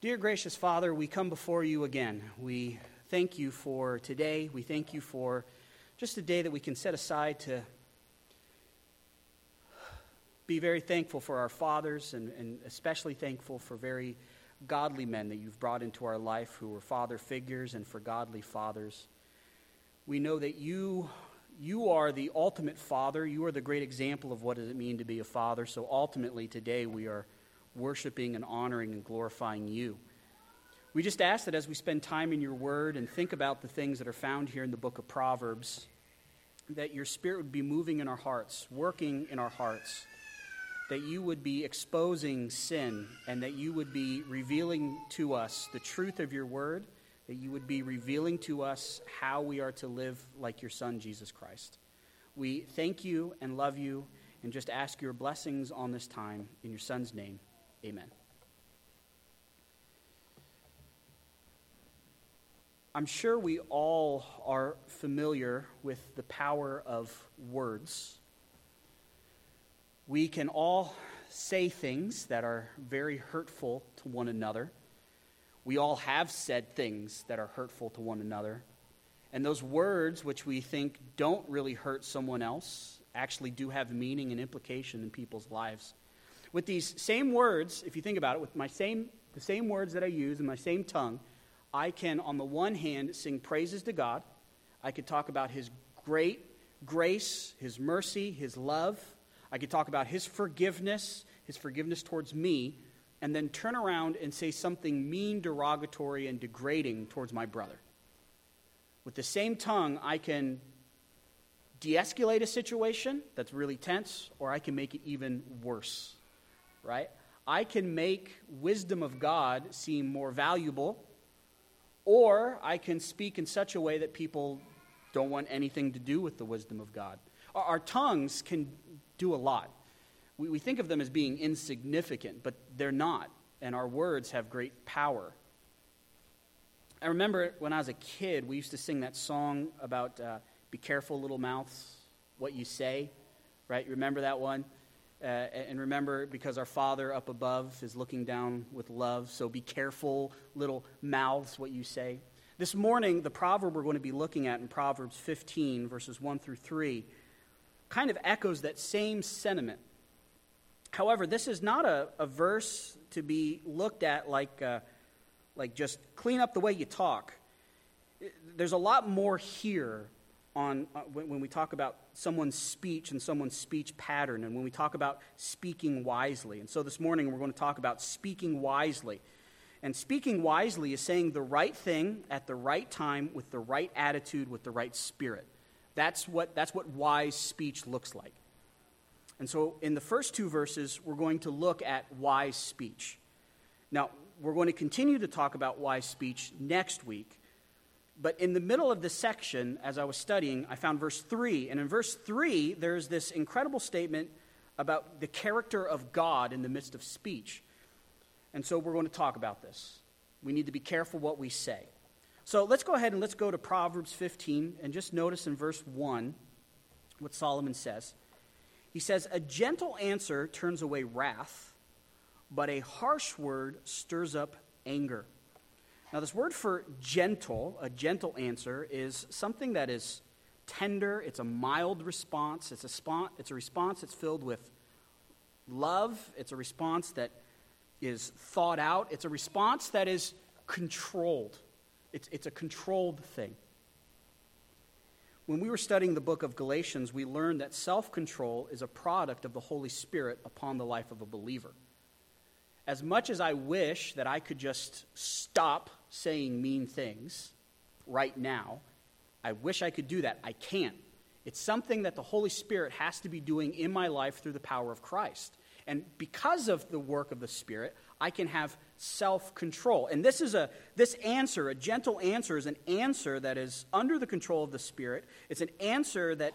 Dear gracious Father, we come before you again. We thank you for today. We thank you for just a day that we can set aside to be very thankful for our fathers and, and especially thankful for very godly men that you've brought into our life who were father figures and for godly fathers. We know that you you are the ultimate father. You are the great example of what does it mean to be a father. So ultimately today we are worshiping and honoring and glorifying you. We just ask that as we spend time in your word and think about the things that are found here in the book of Proverbs, that your spirit would be moving in our hearts, working in our hearts, that you would be exposing sin, and that you would be revealing to us the truth of your word, that you would be revealing to us how we are to live like your son, Jesus Christ. We thank you and love you and just ask your blessings on this time. In your son's name, amen. I'm sure we all are familiar with the power of words. We can all say things that are very hurtful to one another. We all have said things that are hurtful to one another. And those words, which we think don't really hurt someone else, actually do have meaning and implication in people's lives. With these same words, if you think about it, with my same, the same words that I use in my same tongue, I can, on the one hand, sing praises to God. I could talk about His great grace, His mercy, His love. I could talk about His forgiveness, His forgiveness towards me, and then turn around and say something mean, derogatory, and degrading towards my brother. With the same tongue, I can de escalate a situation that's really tense, or I can make it even worse, right? I can make wisdom of God seem more valuable or I can speak in such a way that people don't want anything to do with the wisdom of God. Our, our tongues can do a lot. We, we think of them as being insignificant, but they're not. And our words have great power. I remember when I was a kid, we used to sing that song about uh, be careful, little mouths, what you say, right? You remember that one? Uh, and remember, because our Father up above is looking down with love, so be careful, little mouths, what you say. This morning, the proverb we're going to be looking at in Proverbs 15, verses 1 through 3, kind of echoes that same sentiment. However, this is not a, a verse to be looked at like, uh, like just clean up the way you talk. There's a lot more here on uh, when, when we talk about someone's speech and someone's speech pattern, and when we talk about speaking wisely. And so this morning we're going to talk about speaking wisely. And speaking wisely is saying the right thing at the right time with the right attitude, with the right spirit. That's what, that's what wise speech looks like. And so in the first two verses, we're going to look at wise speech. Now, we're going to continue to talk about wise speech next week. But in the middle of this section, as I was studying, I found verse 3. And in verse 3, there's this incredible statement about the character of God in the midst of speech. And so we're going to talk about this. We need to be careful what we say. So let's go ahead and let's go to Proverbs 15 and just notice in verse 1 what Solomon says. He says, A gentle answer turns away wrath, but a harsh word stirs up anger. Now, this word for gentle, a gentle answer, is something that is tender, it's a mild response, it's a, spon- it's a response that's filled with love, it's a response that is thought out, it's a response that is controlled. It's, it's a controlled thing. When we were studying the book of Galatians, we learned that self control is a product of the Holy Spirit upon the life of a believer. As much as I wish that I could just stop saying mean things right now. I wish I could do that. I can't. It's something that the Holy Spirit has to be doing in my life through the power of Christ. And because of the work of the Spirit, I can have self control. And this is a this answer, a gentle answer, is an answer that is under the control of the Spirit. It's an answer that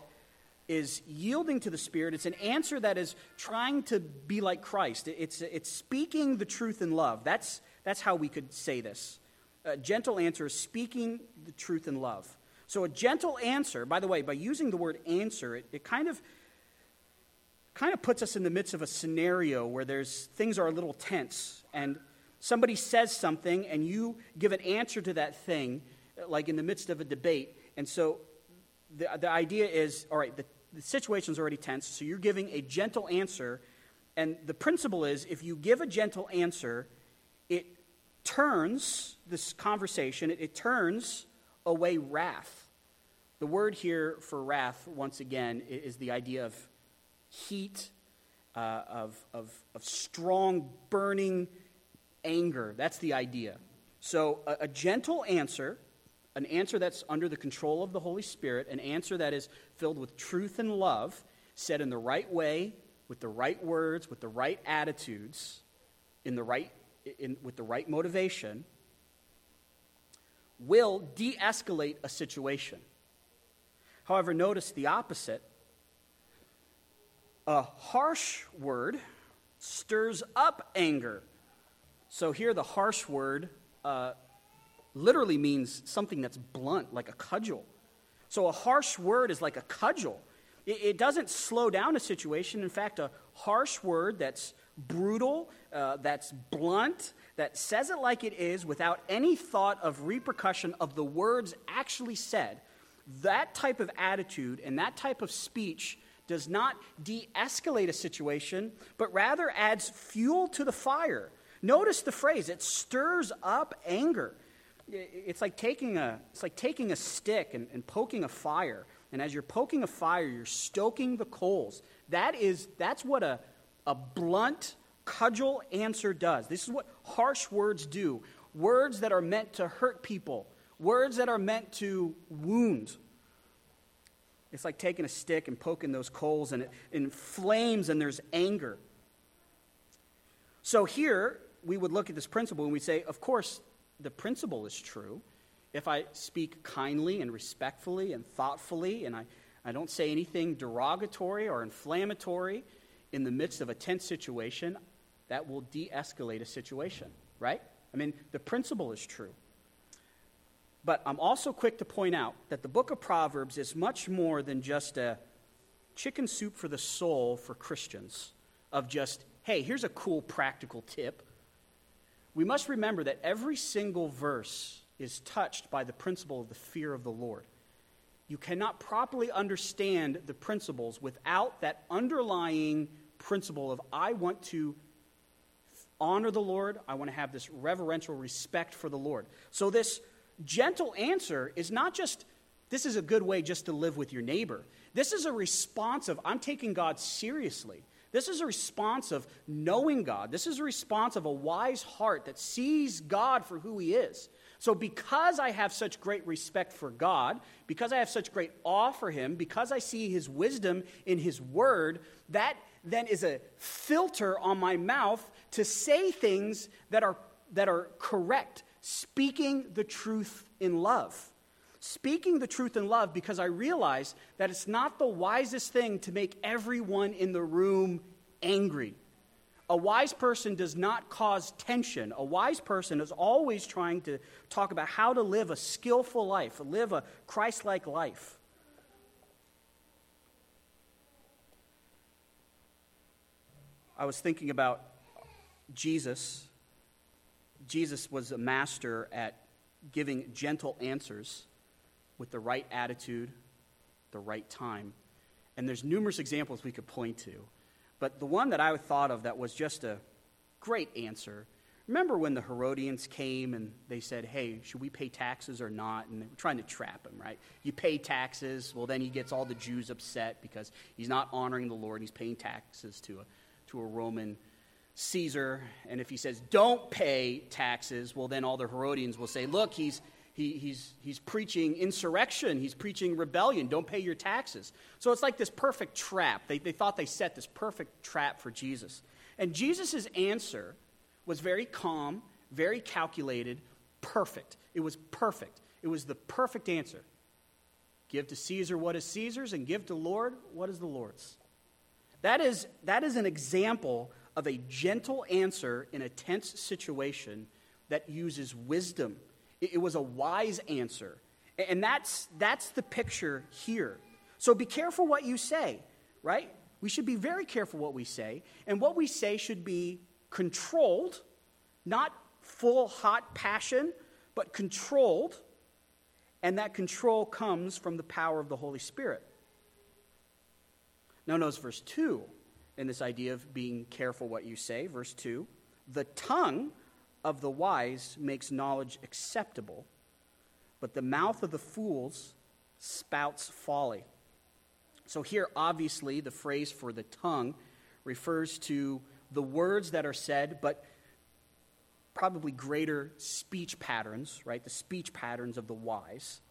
is yielding to the Spirit. It's an answer that is trying to be like Christ. It's, it's speaking the truth in love. That's, that's how we could say this. A gentle answer is speaking the truth in love. So a gentle answer, by the way, by using the word answer, it, it kind of kind of puts us in the midst of a scenario where there's things are a little tense and somebody says something and you give an answer to that thing, like in the midst of a debate. And so the, the idea is all right, the, the situation's already tense, so you're giving a gentle answer. And the principle is if you give a gentle answer, it turns this conversation, it, it turns away wrath. The word here for wrath, once again, is the idea of heat, uh, of, of, of strong, burning anger. That's the idea. So, a, a gentle answer, an answer that's under the control of the Holy Spirit, an answer that is filled with truth and love, said in the right way, with the right words, with the right attitudes, in the right, in, with the right motivation, will de escalate a situation. However, notice the opposite. A harsh word stirs up anger. So here, the harsh word uh, literally means something that's blunt, like a cudgel. So a harsh word is like a cudgel. It, it doesn't slow down a situation. In fact, a harsh word that's brutal, uh, that's blunt, that says it like it is without any thought of repercussion of the words actually said, that type of attitude and that type of speech does not de escalate a situation, but rather adds fuel to the fire. Notice the phrase, it stirs up anger. It's like taking a, it's like taking a stick and, and poking a fire. And as you're poking a fire, you're stoking the coals. That is, that's what a, a blunt, cudgel answer does. This is what harsh words do. Words that are meant to hurt people, words that are meant to wound. It's like taking a stick and poking those coals, and it inflames, and there's anger. So here, we would look at this principle and we say, of course, the principle is true. If I speak kindly and respectfully and thoughtfully, and I, I don't say anything derogatory or inflammatory in the midst of a tense situation, that will de escalate a situation, right? I mean, the principle is true. But I'm also quick to point out that the book of Proverbs is much more than just a chicken soup for the soul for Christians, of just, hey, here's a cool practical tip we must remember that every single verse is touched by the principle of the fear of the Lord. You cannot properly understand the principles without that underlying principle of I want to honor the Lord, I want to have this reverential respect for the Lord. So, this gentle answer is not just this is a good way just to live with your neighbor. This is a response of I'm taking God seriously. This is a response of knowing God. This is a response of a wise heart that sees God for who He is. So, because I have such great respect for God, because I have such great awe for Him, because I see His wisdom in His Word, that then is a filter on my mouth to say things that are, that are correct, speaking the truth in love speaking the truth in love because I realize that it's not the wisest thing to make everyone in the room angry. A wise person does not cause tension. A wise person is always trying to talk about how to live a skillful life, live a Christ like life. I was thinking about Jesus. Jesus was a master at giving gentle answers with the right attitude, the right time. And there's numerous examples we could point to. But the one that I thought of that was just a great answer. Remember when the Herodians came and they said, hey, should we pay taxes or not? And they were trying to trap him, right? You pay taxes, well, then he gets all the Jews upset because he's not honoring the Lord. He's paying taxes to a, to a Roman Caesar. And if he says, don't pay taxes, well, then all the Herodians will say, look, he's, he, he's, he's preaching insurrection, he's preaching rebellion, don't pay your taxes. So it's like this perfect trap. They, they thought they set this perfect trap for Jesus. And Jesus' answer was very calm, very calculated, perfect. It was perfect. It was the perfect answer. Give to Caesar what is Caesar's, and give to Lord what is the Lord's. That is, that is an example of a gentle answer in a tense situation that uses wisdom it, was a wise answer. And that's, that's the picture here. So be careful what you say, right? We should be very careful what we say. And what we say should be controlled, not full hot passion, but controlled. And that control comes from the power of the Holy Spirit. Now, notice verse 2 in this idea of being careful what you say. Verse 2 The tongue of the wise makes knowledge acceptable, but the mouth of the fools spouts folly. So, here, obviously, the phrase for the tongue refers to the words that are said, but probably greater speech patterns, right? The speech patterns of the wise.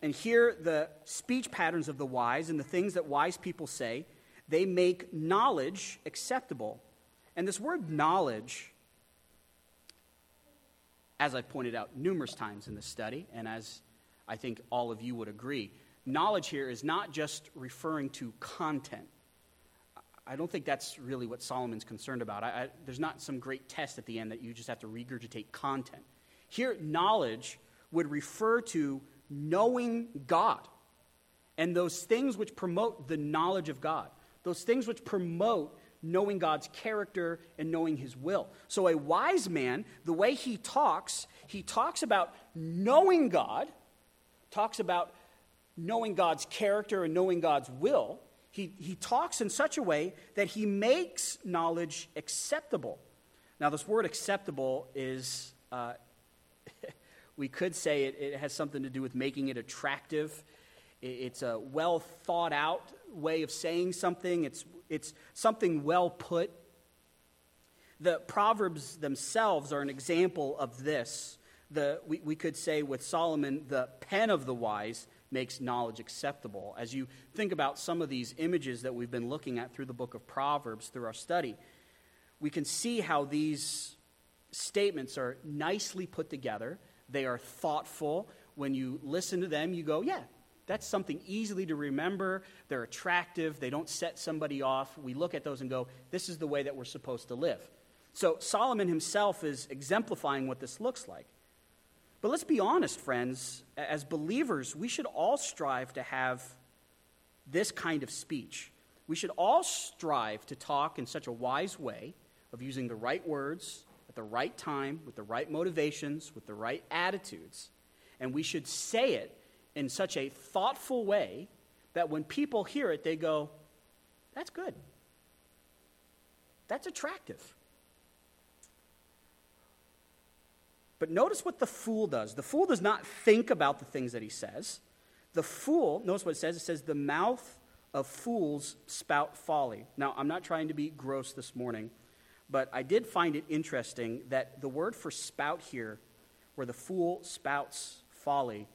And here, the speech patterns of the wise and the things that wise people say, they make knowledge acceptable. And this word knowledge, as I've pointed out numerous times in this study, and as I think all of you would agree, knowledge here is not just referring to content. I don't think that's really what Solomon's concerned about. I, I, there's not some great test at the end that you just have to regurgitate content. Here, knowledge would refer to knowing God and those things which promote the knowledge of God, those things which promote knowing God's character and knowing his will. So, a wise man, the way he talks, he talks about knowing God, talks about knowing God's character and knowing God's will he, he talks in such a way that he makes knowledge acceptable. Now, this word acceptable is, uh, we could say it, it, has something to do with making it attractive. It, it's a well thought out way of saying something, it's, it's something well put. The Proverbs themselves are an example of this. The, we, we could say with Solomon, the pen of the wise makes knowledge acceptable. As you think about some of these images that we've been looking at through the book of Proverbs through our study, we can see how these statements are nicely put together. They are thoughtful. When you listen to them, you go, yeah, that's something easily to remember. They're attractive. They don't set somebody off. We look at those and go, this is the way that we're supposed to live. So Solomon himself is exemplifying what this looks like. But let's be honest, friends. As believers, we should all strive to have this kind of speech. We should all strive to talk in such a wise way of using the right words at the right time, with the right motivations, with the right attitudes. And we should say it in such a thoughtful way that when people hear it, they go, That's good. That's attractive. But notice what the fool does. The fool does not think about the things that he says. The fool, notice what it says it says, the mouth of fools spout folly. Now, I'm not trying to be gross this morning, but I did find it interesting that the word for spout here, where the fool spouts folly,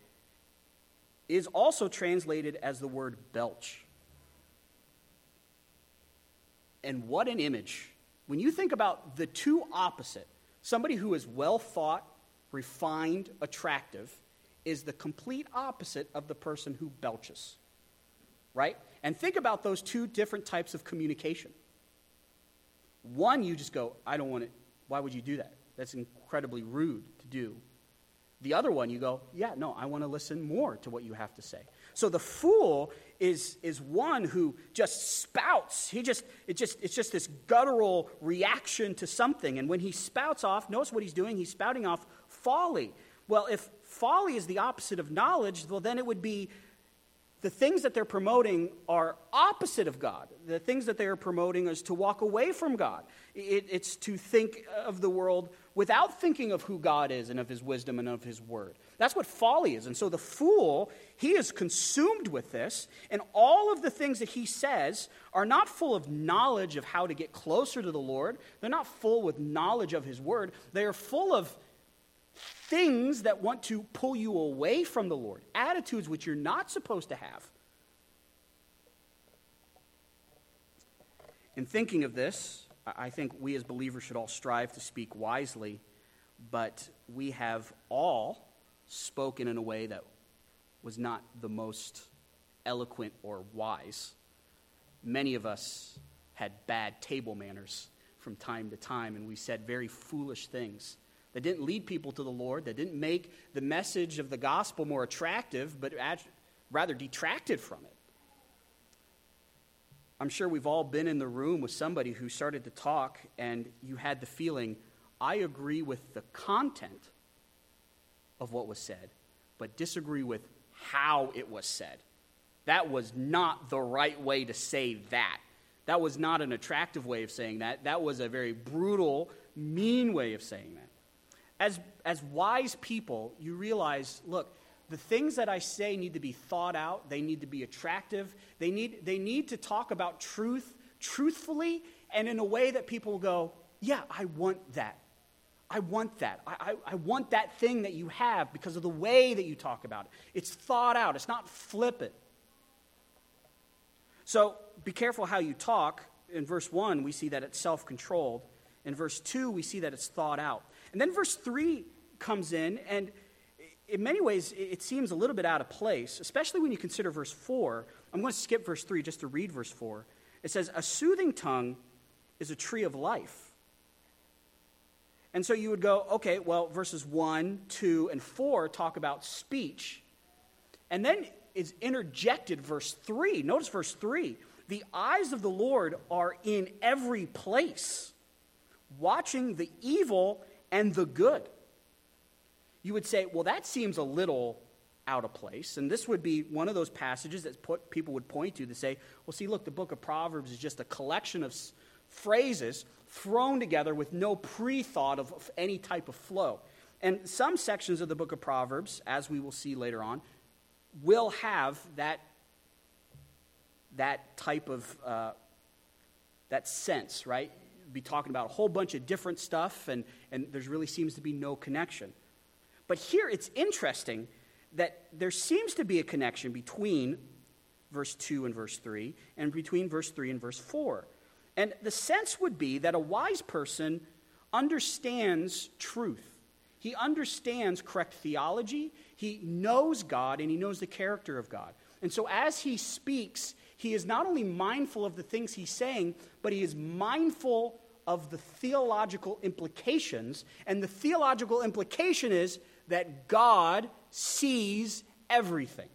is also translated as the word belch. And what an image. When you think about the two opposite, somebody who is well thought, refined, attractive, is the complete opposite of the person who belches. Right? And think about those two different types of communication. One, you just go, I don't want it. Why would you do that? That's incredibly rude to do. The other one, you go, yeah, no, I want to listen more to what you have to say. So the fool is, is one who just spouts. He just, it just, it's just this guttural reaction to something. And when he spouts off, notice what he's doing? He's spouting off folly. Well, if folly is the opposite of knowledge, well, then it would be the things that they're promoting are opposite of God. The things that they are promoting is to walk away from God. It, it's to think of the world without thinking of who God is and of his wisdom and of his word. That's what folly is. And so the fool, he is consumed with this, and all of the things that he says are not full of knowledge of how to get closer to the Lord. They're not full with knowledge of his word. They are full of things that want to pull you away from the Lord, attitudes which you're not supposed to have. In thinking of this, I think we as believers should all strive to speak wisely, but we have all spoken in a way that was not the most eloquent or wise. Many of us had bad table manners from time to time, and we said very foolish things that didn't lead people to the Lord, that didn't make the message of the gospel more attractive, but rather detracted from it. I'm sure we've all been in the room with somebody who started to talk, and you had the feeling, I agree with the content of what was said, but disagree with how it was said. That was not the right way to say that. That was not an attractive way of saying that. That was a very brutal, mean way of saying that. As, as wise people, you realize look, the things that I say need to be thought out, they need to be attractive, they need, they need to talk about truth truthfully and in a way that people go, Yeah, I want that. I want that. I, I, I, want that thing that you have because of the way that you talk about it. It's thought out, it's not flippant. So be careful how you talk. In verse 1, we see that it's self controlled. In verse 2, we see that it's thought out. And then verse 3 comes in, and in many ways, it seems a little bit out of place, especially when you consider verse 4. I'm going to skip verse 3 just to read verse 4. It says, A soothing tongue is a tree of life. And so you would go, okay, well, verses 1, 2, and 4 talk about speech. And then is interjected verse 3. Notice verse 3. The eyes of the Lord are in every place, watching the evil and the good. You would say, well, that seems a little out of place. And this would be one of those passages that put, people would point to to say, well, see, look, the book of Proverbs is just a collection of s- phrases thrown together with no pre thought of, of any type of flow. And some sections of the book of Proverbs, as we will see later on, will have that, that type of uh, that sense, right? Be talking about a whole bunch of different stuff, and, and there really seems to be no connection. But here it's interesting that there seems to be a connection between verse 2 and verse 3, and between verse 3 and verse 4. And the sense would be that a wise person understands truth. He understands correct theology, he knows God, and he knows the character of God. And so as he speaks, he is not only mindful of the things he's saying, but he is mindful of the theological implications. And the theological implication is that God sees everything.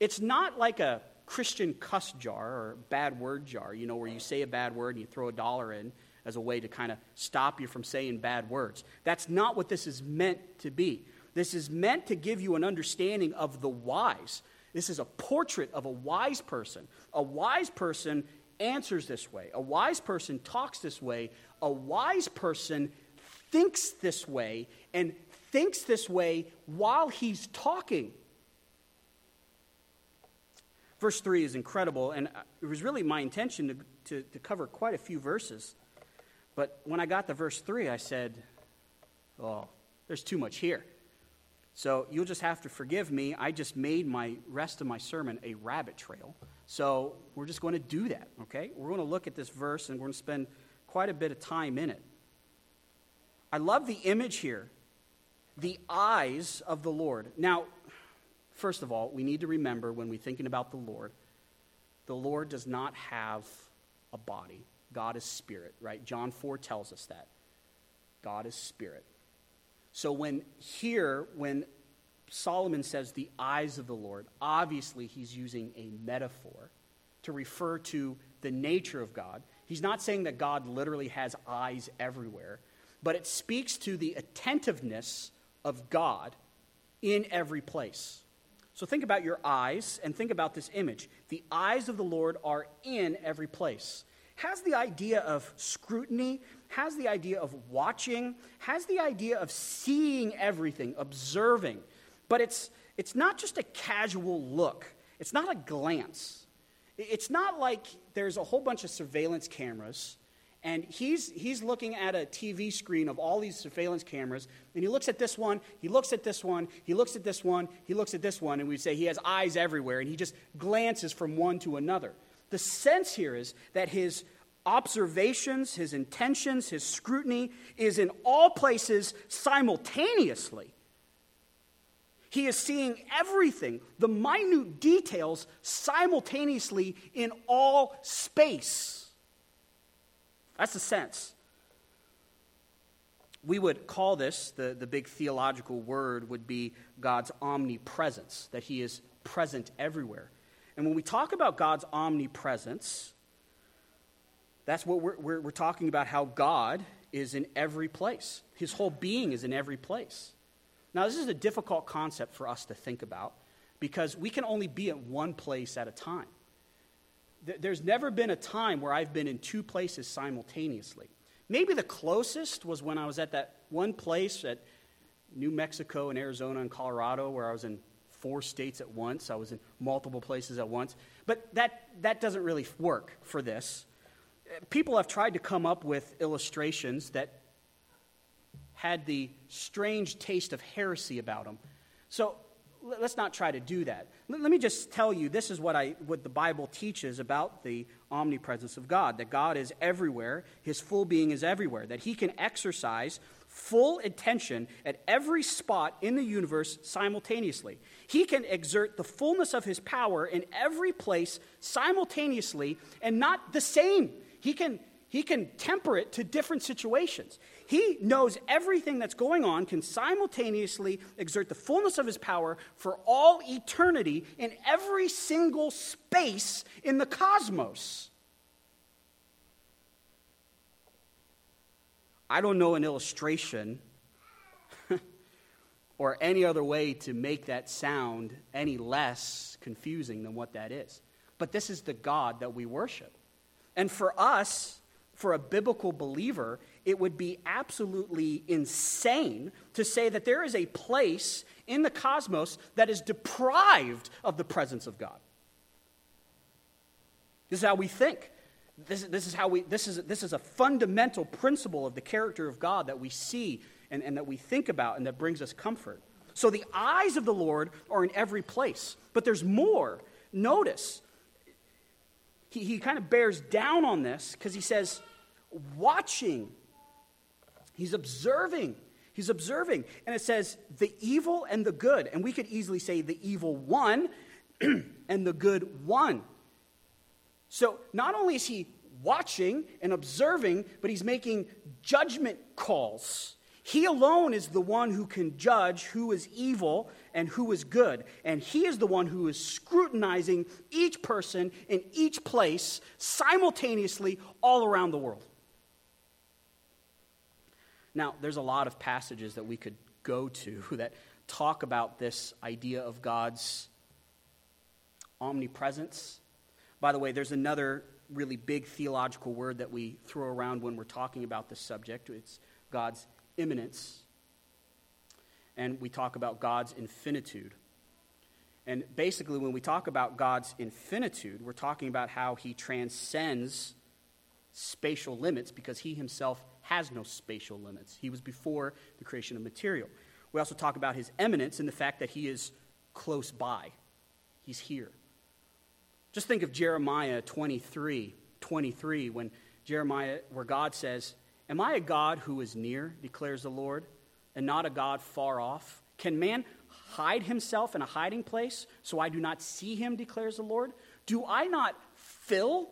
It's not like a Christian cuss jar or bad word jar, you know, where you say a bad word and you throw a dollar in as a way to kind of stop you from saying bad words. That's not what this is meant to be. This is meant to give you an understanding of the wise. This is a portrait of a wise person. A wise person answers this way. A wise person talks this way. A wise person thinks this way and thinks this way while he's talking. Verse 3 is incredible, and uh, it was really my intention to, to, to, cover quite a few verses. But when I got to verse 3, I said, Oh, there's too much here. So you'll just have to forgive me. I just made my rest of my sermon a rabbit trail. So we're just going to do that, okay? We're going to look at this verse and we're going to spend quite a bit of time in it. I love the image here the eyes of the Lord. Now, first of all, we need to remember when we're thinking about the Lord, the Lord does not have a body. God is spirit, right? John 4 tells us that. God is spirit. So when here, when Solomon says the eyes of the Lord, obviously he's using a metaphor to refer to the nature of God. He's not saying that God literally has eyes everywhere, but it speaks to the attentiveness of God in every place. So think about your eyes and think about this image. The eyes of the Lord are in every place. Has the idea of scrutiny, has the idea of watching, has the idea of seeing everything, observing. But it's, it's not just a casual look, it's not a glance. It's not like there's a whole bunch of surveillance cameras and he's, he's looking at a TV screen of all these surveillance cameras, and he looks at this one, he looks at this one, he looks at this one, he looks at this one, and we say he has eyes everywhere, and he just glances from one to another. The sense here is that his observations, his intentions, his scrutiny is in all places simultaneously. He is seeing everything, the minute details, simultaneously in all space. That's the sense. We would call this, the, the big theological word would be God's omnipresence, that He is present everywhere. And when we talk about God's omnipresence, that's what we're, we're, we're talking about how God is in every place, his whole being is in every place. Now, this is a difficult concept for us to think about because we can only be at one place at a time. There's never been a time where I've been in two places simultaneously. Maybe the closest was when I was at that one place at New Mexico and Arizona and Colorado where I was in four states at once. I was in multiple places at once. But that, that doesn't really work for this. People have tried to come up with illustrations that had the strange taste of heresy about them. So let's not try to do that. Let me just tell you this is what, I, what the Bible teaches about the omnipresence of God that God is everywhere, his full being is everywhere, that he can exercise full attention at every spot in the universe simultaneously. He can exert the fullness of his power in every place simultaneously and not the same. He can he can temper it to different situations. He knows everything that's going on, can simultaneously exert the fullness of his power for all eternity in every single space in the cosmos. I don't know an illustration or any other way to make that sound any less confusing than what that is. But this is the God that we worship. And for us, for a biblical believer, it would be absolutely insane to say that there is a place in the cosmos that is deprived of the presence of God. This is how we think. This, this, is how we, this, is, this is a fundamental principle of the character of God that we see and, and that we think about and that brings us comfort. So the eyes of the Lord are in every place. But there's more. Notice, he, he kind of bears down on this because he says, watching. He's observing. He's observing. And it says, the evil and the good. And we could easily say the evil one and the good one. So not only is he watching and observing, but he's making judgment calls. He alone is the one who can judge who is evil and who is good. And he is the one who is scrutinizing each person in each place simultaneously all around the world. Now, there's a lot of passages that we could go to that talk about this idea of God's omnipresence. By the way, there's another really big theological word that we throw around when we're talking about this subject. It's God's immanence. And we talk about God's infinitude. And basically, when we talk about God's infinitude, we're talking about how he transcends spatial limits because he himself has no spatial limits. He was before the creation of material. We also talk about his immanence and the fact that he is close by, he's here. Just think of Jeremiah 23 23, when Jeremiah, where God says, Am I a God who is near, declares the Lord, and not a God far off? Can man hide himself in a hiding place so I do not see him, declares the Lord? Do I not fill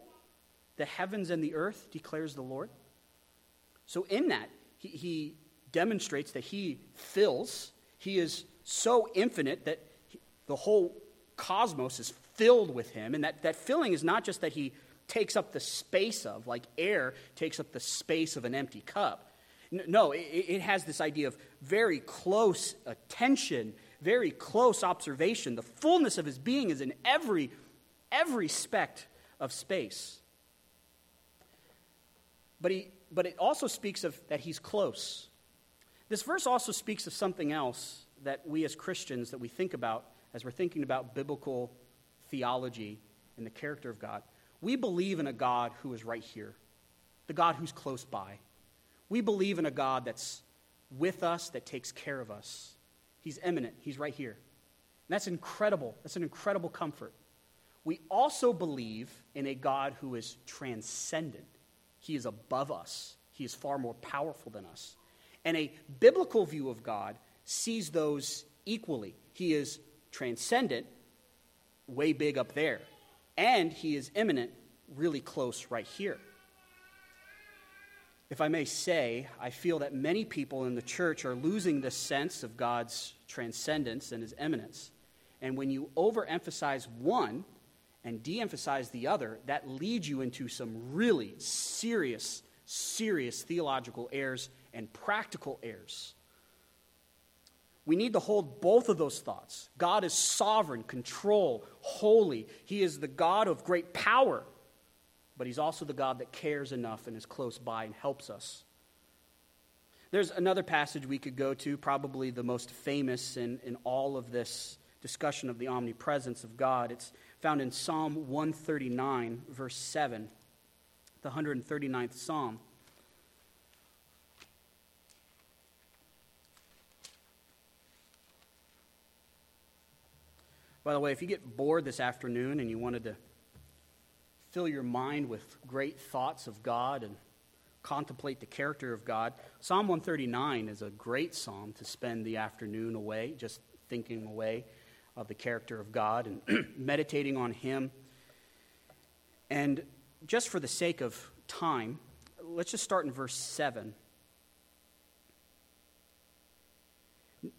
the heavens and the earth, declares the Lord? So, in that, he, he demonstrates that he fills, he is so infinite that he, the whole cosmos is filled with him. And that, that filling is not just that he takes up the space of, like air takes up the space of an empty cup. No, it, it has this idea of very close attention, very close observation. The fullness of his being is in every, every speck of space. But he but it also speaks of that he's close. This verse also speaks of something else that we as Christians that we think about as we're thinking about biblical theology and the character of God. We believe in a God who is right here, the God who's close by. We believe in a God that's with us, that takes care of us. He's immanent, He's right here. And that's incredible. That's an incredible comfort. We also believe in a God who is transcendent. He is above us, He is far more powerful than us. And a biblical view of God sees those equally. He is transcendent, way big up there, and He is immanent, really close right here. If I may say, I feel that many people in the church are losing this sense of God's transcendence and his immanence. And when you overemphasize one, and de emphasize the other, that leads you into some really serious serious theological errors and practical errors. We need to hold both of those thoughts. God is sovereign, control, holy. He is the God of great power, but He's also the God that cares enough and is close by and helps us. There's another passage we could go to, probably the most famous in, in all of this discussion of the omnipresence of God. It's found in Psalm 139, verse 7, the 139th Psalm. By the way, if you get bored this afternoon and you wanted to fill your mind with great thoughts of God and contemplate the character of God, Psalm 139 is a great psalm to spend the afternoon away, just thinking away of the character of God and meditating on Him. And just for the sake of time, let's just start in verse 7.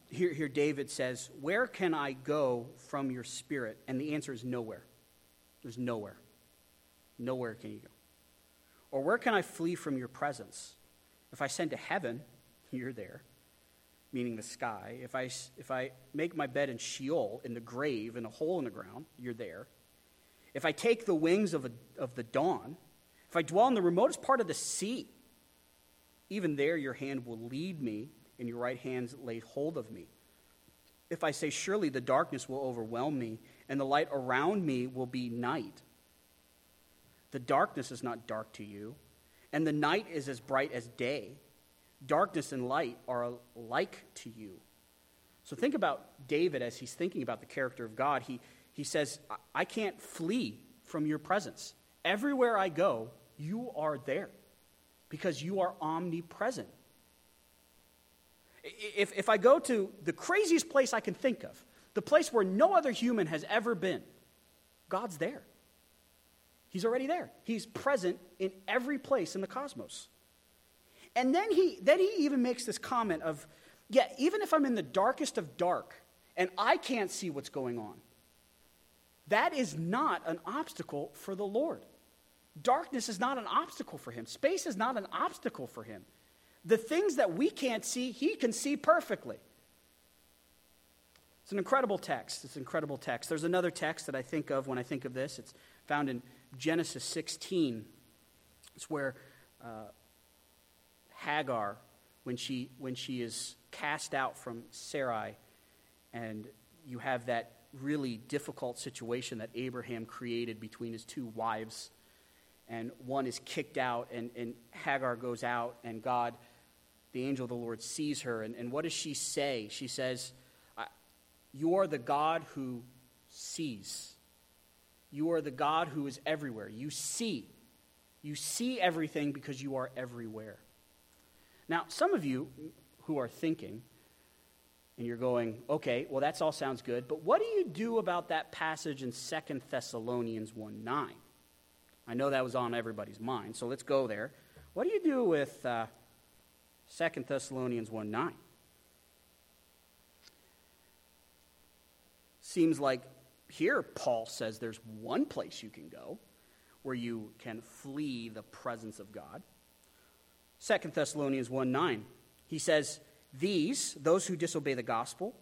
Here, here, David says, Where can I go from your spirit? And the answer is nowhere. There's nowhere. Nowhere can you go. Or where can I flee from your presence? If I send to heaven, you're there, meaning the sky. If I, if I make my bed in Sheol, in the grave, in a hole in the ground, you're there. If I take the wings of, a, of the dawn, if I dwell in the remotest part of the sea, even there your hand will lead me and your right hand laid hold of me. If I say, Surely the darkness will overwhelm me, and the light around me will be night. The darkness is not dark to you, and the night is as bright as day. Darkness and light are alike to you. So think about David as he's thinking about the character of God. He, he says, I can't flee from your presence. Everywhere I go, you are there because you are omnipresent. If, if I go to the craziest place I can think of, the place where no other human has ever been, God's there. He's already there. He's present in every place in the cosmos. And then he, then he even makes this comment of, yeah, even if I'm in the darkest of dark and I can't see what's going on, that is not an obstacle for the Lord. Darkness is not an obstacle for him. Space is not an obstacle for him. The things that we can't see, he can see perfectly. It's an incredible text. It's an incredible text. There's another text that I think of when I think of this. It's found in Genesis 16. It's where uh, Hagar, when she, when she is cast out from Sarai, and you have that really difficult situation that Abraham created between his two wives. And one is kicked out, and, and Hagar goes out, and God the angel of the Lord sees her. And, and what does she say? She says, You are the God who sees. You are the God who is everywhere. You see. You see everything because you are everywhere. Now, some of you who are thinking, and you're going, okay, well, that all sounds good, but what do you do about that passage in 2 Thessalonians 1 9? I know that was on everybody's mind, so let's go there. What do you do with uh, 2 Thessalonians 1 9. Seems like here Paul says there's one place you can go where you can flee the presence of God. 2 Thessalonians 1 9. He says, These, those who disobey the gospel,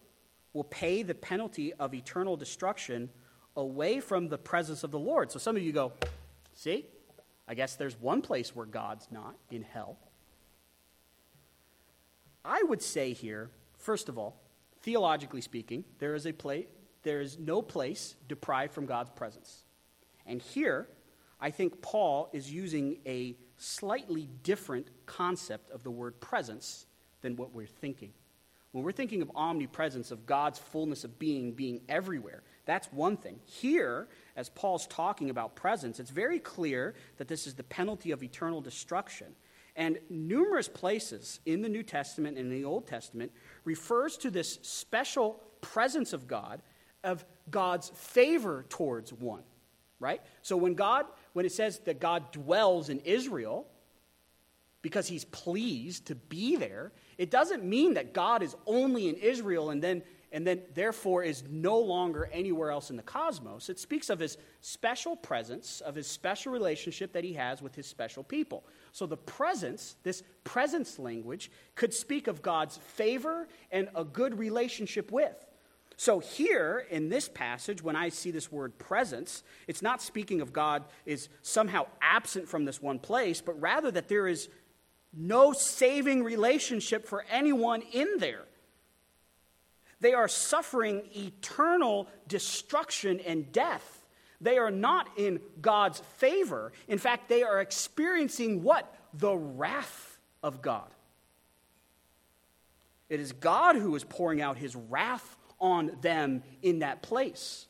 will pay the penalty of eternal destruction away from the presence of the Lord. So some of you go, See, I guess there's one place where God's not in hell. I would say here, first of all, theologically speaking, there is a place, there is no place deprived from God's presence. And here, I think Paul is using a slightly different concept of the word presence than what we're thinking. When we're thinking of omnipresence, of God's fullness of being, being everywhere, that's one thing. Here, as Paul's talking about presence, it's very clear that this is the penalty of eternal destruction. And numerous places in the New Testament and in the Old Testament refers to this special presence of God, of God's favor towards one, right? So when God, when it says that God dwells in Israel because he's pleased to be there, it doesn't mean that God is only in Israel and then and then therefore is no longer anywhere else in the cosmos. It speaks of his special presence, of his special relationship that he has with his special people. So the presence, this presence language, could speak of God's favor and a good relationship with. So here in this passage, when I see this word presence, it's not speaking of God is somehow absent from this one place, but rather that there is no saving relationship for anyone in there. They are suffering eternal destruction and death. They are not in God's favor. In fact, they are experiencing what? The wrath of God. It is God who is pouring out his wrath on them in that place.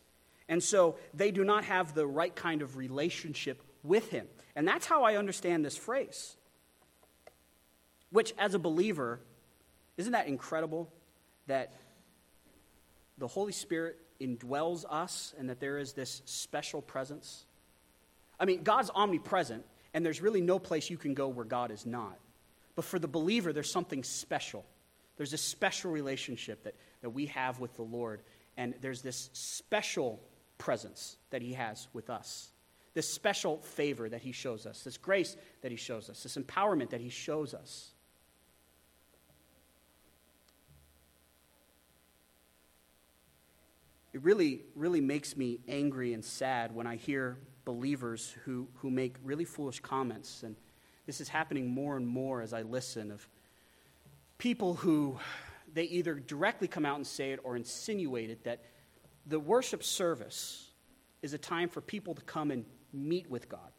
And so they do not have the right kind of relationship with him. And that's how I understand this phrase. Which, as a believer, isn't that incredible that the Holy Spirit indwells us and that there is this special presence? I mean, God's omnipresent, and there's really no place you can go where God is not. But for the believer, there's something special. There's a special relationship that, that we have with the Lord, and there's this special presence that He has with us. This special favor that He shows us, this grace that He shows us, this empowerment that He shows us. It really, really makes me angry and sad when I hear believers who, who make really foolish comments. And this is happening more and more as I listen of people who they either directly come out and say it or insinuate it that the worship service is a time for people to come and meet with God.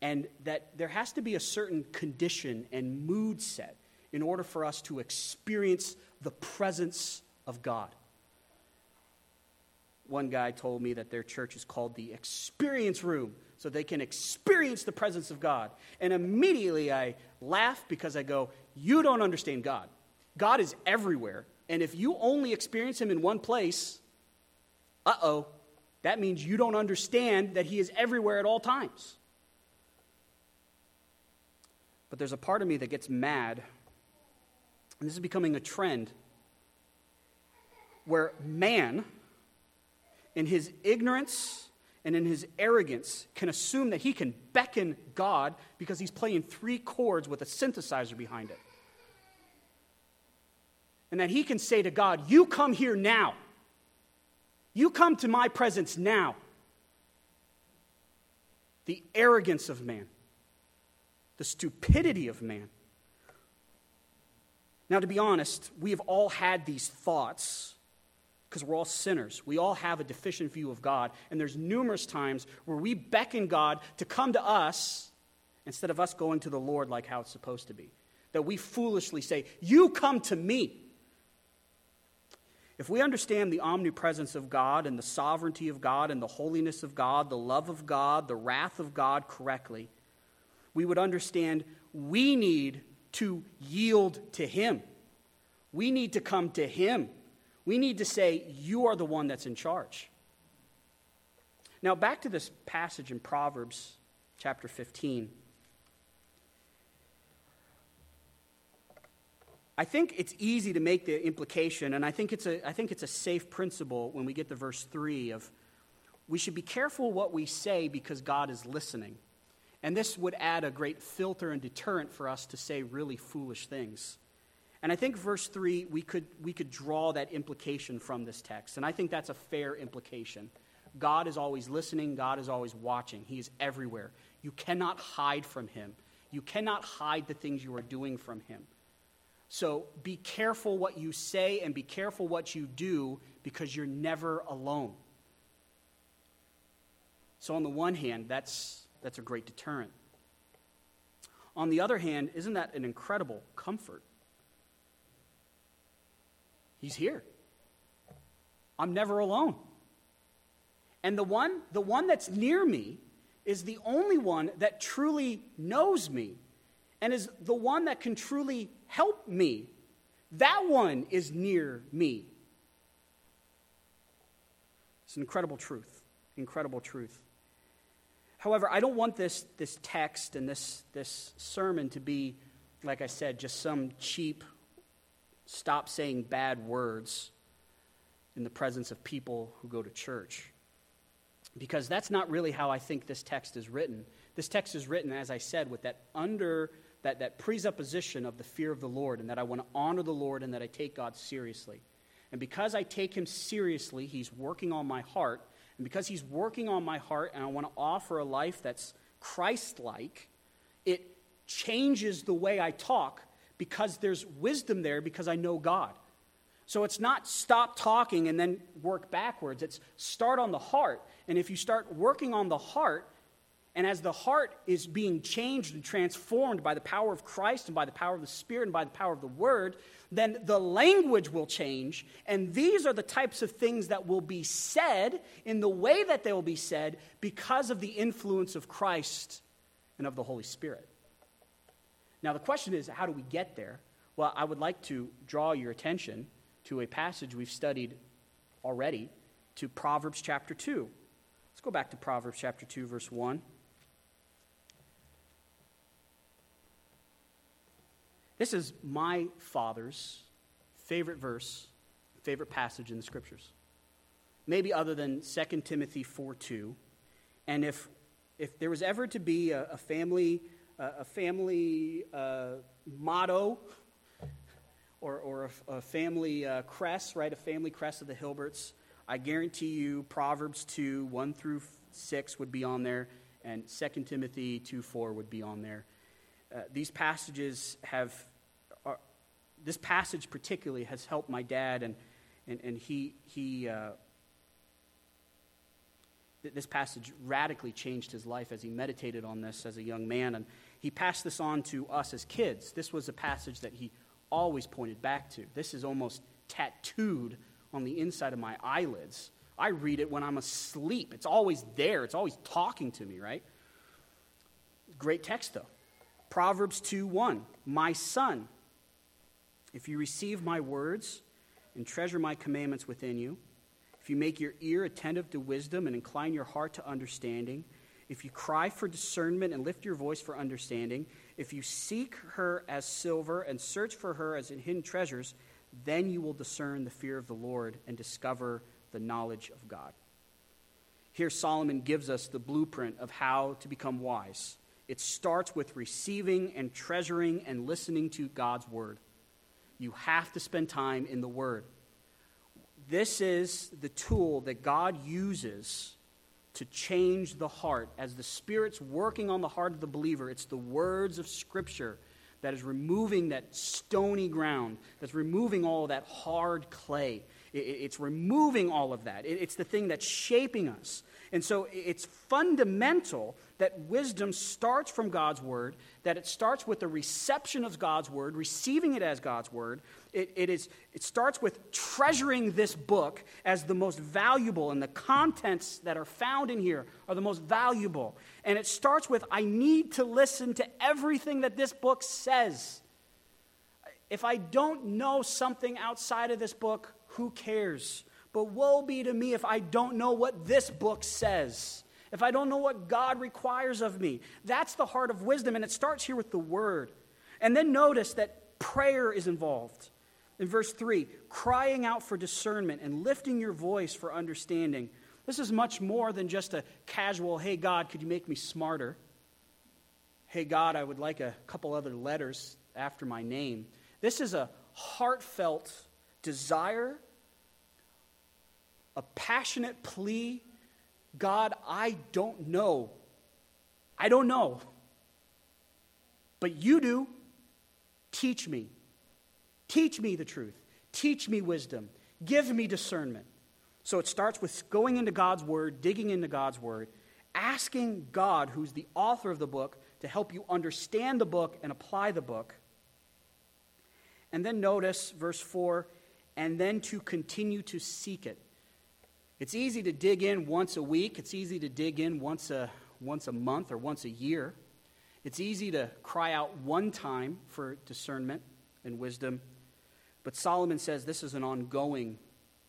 And that there has to be a certain condition and mood set in order for us to experience the presence of God. One guy told me that their church is called the experience room, so they can experience the presence of God. And immediately I laugh because I go, You don't understand God. God is everywhere. And if you only experience Him in one place, uh oh, that means you don't understand that He is everywhere at all times. But there's a part of me that gets mad, and this is becoming a trend where man, in his ignorance and in his arrogance, can assume that he can beckon God because he's playing three chords with a synthesizer behind it. And that he can say to God, You come here now. You come to my presence now. The arrogance of man, the stupidity of man. Now, to be honest, we have all had these thoughts because we're all sinners. We all have a deficient view of God. And there's numerous times where we beckon God to come to us instead of us going to the Lord like how it's supposed to be. That we foolishly say, You come to me. If we understand the omnipresence of God and the sovereignty of God and the holiness of God, the love of God, the wrath of God correctly, we would understand we need to yield to Him. We need to come to Him we need to say, You are the one that's in charge. Now, back to this passage in Proverbs chapter 15. I think it's easy to make the implication, and I think it's a, I think it's a safe principle when we get to verse 3 of we should be careful what we say because God is listening. And this would add a great filter and deterrent for us to say really foolish things. And I think verse 3, we could, we could draw that implication from this text. And I think that's a fair implication. God is always listening, God is always watching, He is everywhere. You cannot hide from Him, you cannot hide the things you are doing from Him. So be careful what you say and be careful what you do because you're never alone. So, on the one hand, that's, that's a great deterrent. On the other hand, isn't that an incredible comfort? He's here. I'm never alone. And the one, the one that's near me is the only one that truly knows me and is the one that can truly help me. That one is near me. It's an incredible truth. Incredible truth. However, I don't want this, this text and this, this sermon to be, like I said, just some cheap stop saying bad words in the presence of people who go to church. Because that's not really how I think this text is written. This text is written, as I said, with that under that, that presupposition of the fear of the Lord and that I want to honor the Lord and that I take God seriously. And because I take him seriously, he's working on my heart. And because he's working on my heart and I want to offer a life that's Christ like, it changes the way I talk because there's wisdom there because I know God. So it's not stop talking and then work backwards. It's start on the heart. And if you start working on the heart, and as the heart is being changed and transformed by the power of Christ and by the power of the Spirit and by the power of the Word, then the language will change. And these are the types of things that will be said in the way that they will be said because of the influence of Christ and of the Holy Spirit. Now, the question is how do we get there? Well, I would like to draw your attention to a passage we've studied already, to Proverbs chapter 2. Let's go back to Proverbs chapter 2, verse 1. This is my father's favorite verse, favorite passage in the scriptures. Maybe other than 2 Timothy 4 2. And if, if there was ever to be a, a family, uh, a family uh, motto or, or a, a family uh, crest, right? A family crest of the Hilberts, I guarantee you Proverbs 2 1 through 6 would be on there, and 2 Timothy 2 4 would be on there. Uh, these passages have, this passage particularly has helped my dad, and, and, and he, he uh, this passage radically changed his life as he meditated on this as a young man, and he passed this on to us as kids. This was a passage that he always pointed back to. This is almost tattooed on the inside of my eyelids. I read it when I'm asleep. It's always there, it's always talking to me, right? Great text, though. Proverbs 2 1. My son, if you receive my words and treasure my commandments within you, if you make your ear attentive to wisdom and incline your heart to understanding, if you cry for discernment and lift your voice for understanding, if you seek her as silver and search for her as in hidden treasures, then you will discern the fear of the Lord and discover the knowledge of God. Here, Solomon gives us the blueprint of how to become wise. It starts with receiving and treasuring and listening to God's word. You have to spend time in the word. This is the tool that God uses to change the heart. As the Spirit's working on the heart of the believer, it's the words of Scripture that is removing that stony ground, that's removing all that hard clay. It's removing all of that. It's the thing that's shaping us. And so it's fundamental that wisdom starts from God's word, that it starts with the reception of God's word, receiving it as God's word. It, it, is, it starts with treasuring this book as the most valuable, and the contents that are found in here are the most valuable. And it starts with I need to listen to everything that this book says. If I don't know something outside of this book, who cares? But woe be to me if I don't know what this book says, if I don't know what God requires of me. That's the heart of wisdom, and it starts here with the word. And then notice that prayer is involved. In verse 3, crying out for discernment and lifting your voice for understanding. This is much more than just a casual, hey, God, could you make me smarter? Hey, God, I would like a couple other letters after my name. This is a heartfelt desire a passionate plea God, I don't know. I don't know. But you do. Teach me. Teach me the truth. Teach me wisdom. Give me discernment. So it starts with going into God's Word, digging into God's Word, asking God, who's the author of the book, to help you understand the book and apply the book. And then notice verse 4 and then to continue to seek it. It's easy to dig in once a week. It's easy to dig in once a, once a month or once a year. It's easy to cry out one time for discernment and wisdom. But Solomon says this is an ongoing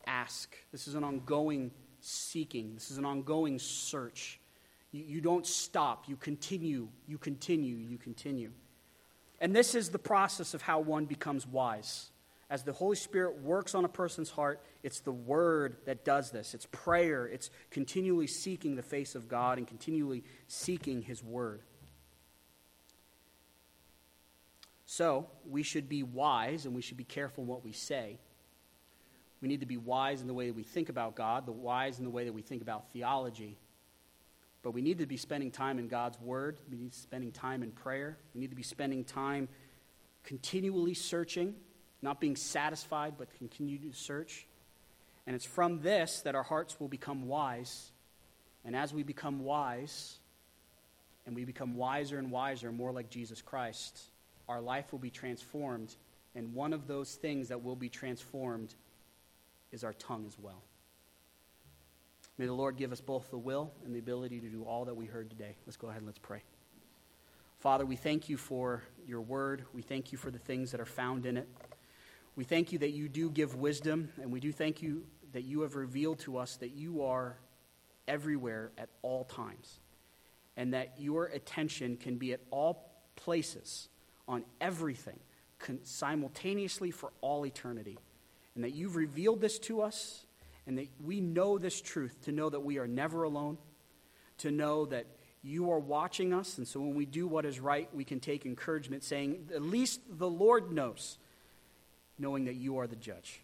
ask. This is an ongoing seeking. This is an ongoing search. You, you don't stop. You continue. You continue. You continue. And this is the process of how one becomes wise. As the Holy Spirit works on a person's heart, it's the Word that does this. It's prayer. It's continually seeking the face of God and continually seeking His Word. So, we should be wise and we should be careful in what we say. We need to be wise in the way that we think about God, the wise in the way that we think about theology. But we need to be spending time in God's Word. We need to be spending time in prayer. We need to be spending time continually searching not being satisfied, but continue to search. And it's from this that our hearts will become wise. And as we become wise, and we become wiser and wiser, more like Jesus Christ, our life will be transformed. And one of those things that will be transformed is our tongue as well. May the Lord give us both the will and the ability to do all that we heard today. Let's go ahead and let's pray. Father, we thank you for your word. We thank you for the things that are found in it. We thank you that you do give wisdom, and we do thank you that you have revealed to us that you are everywhere at all times, and that your attention can be at all places on everything simultaneously for all eternity. And that you've revealed this to us, and that we know this truth to know that we are never alone, to know that you are watching us. And so when we do what is right, we can take encouragement saying, At least the Lord knows knowing that you are the judge.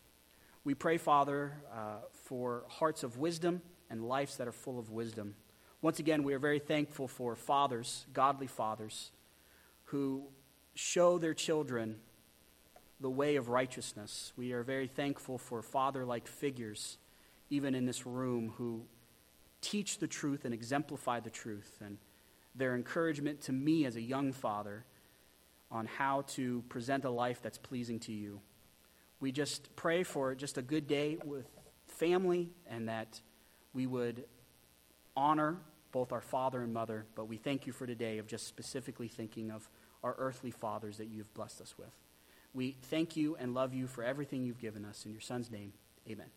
We pray, Father, uh, for hearts of wisdom and lives that are full of wisdom. Once again, we are very thankful for fathers, godly fathers, who show their children the way of righteousness. We are very thankful for father like figures, even in this room, who teach the truth and exemplify the truth. And their encouragement to me as a young father on how to present a life that's pleasing to you we just pray for just a good day with family and that we would honor both our father and mother. But we thank you for today of just specifically thinking of our earthly fathers that you've blessed us with. We thank you and love you for everything you've given us. In your son's name, amen.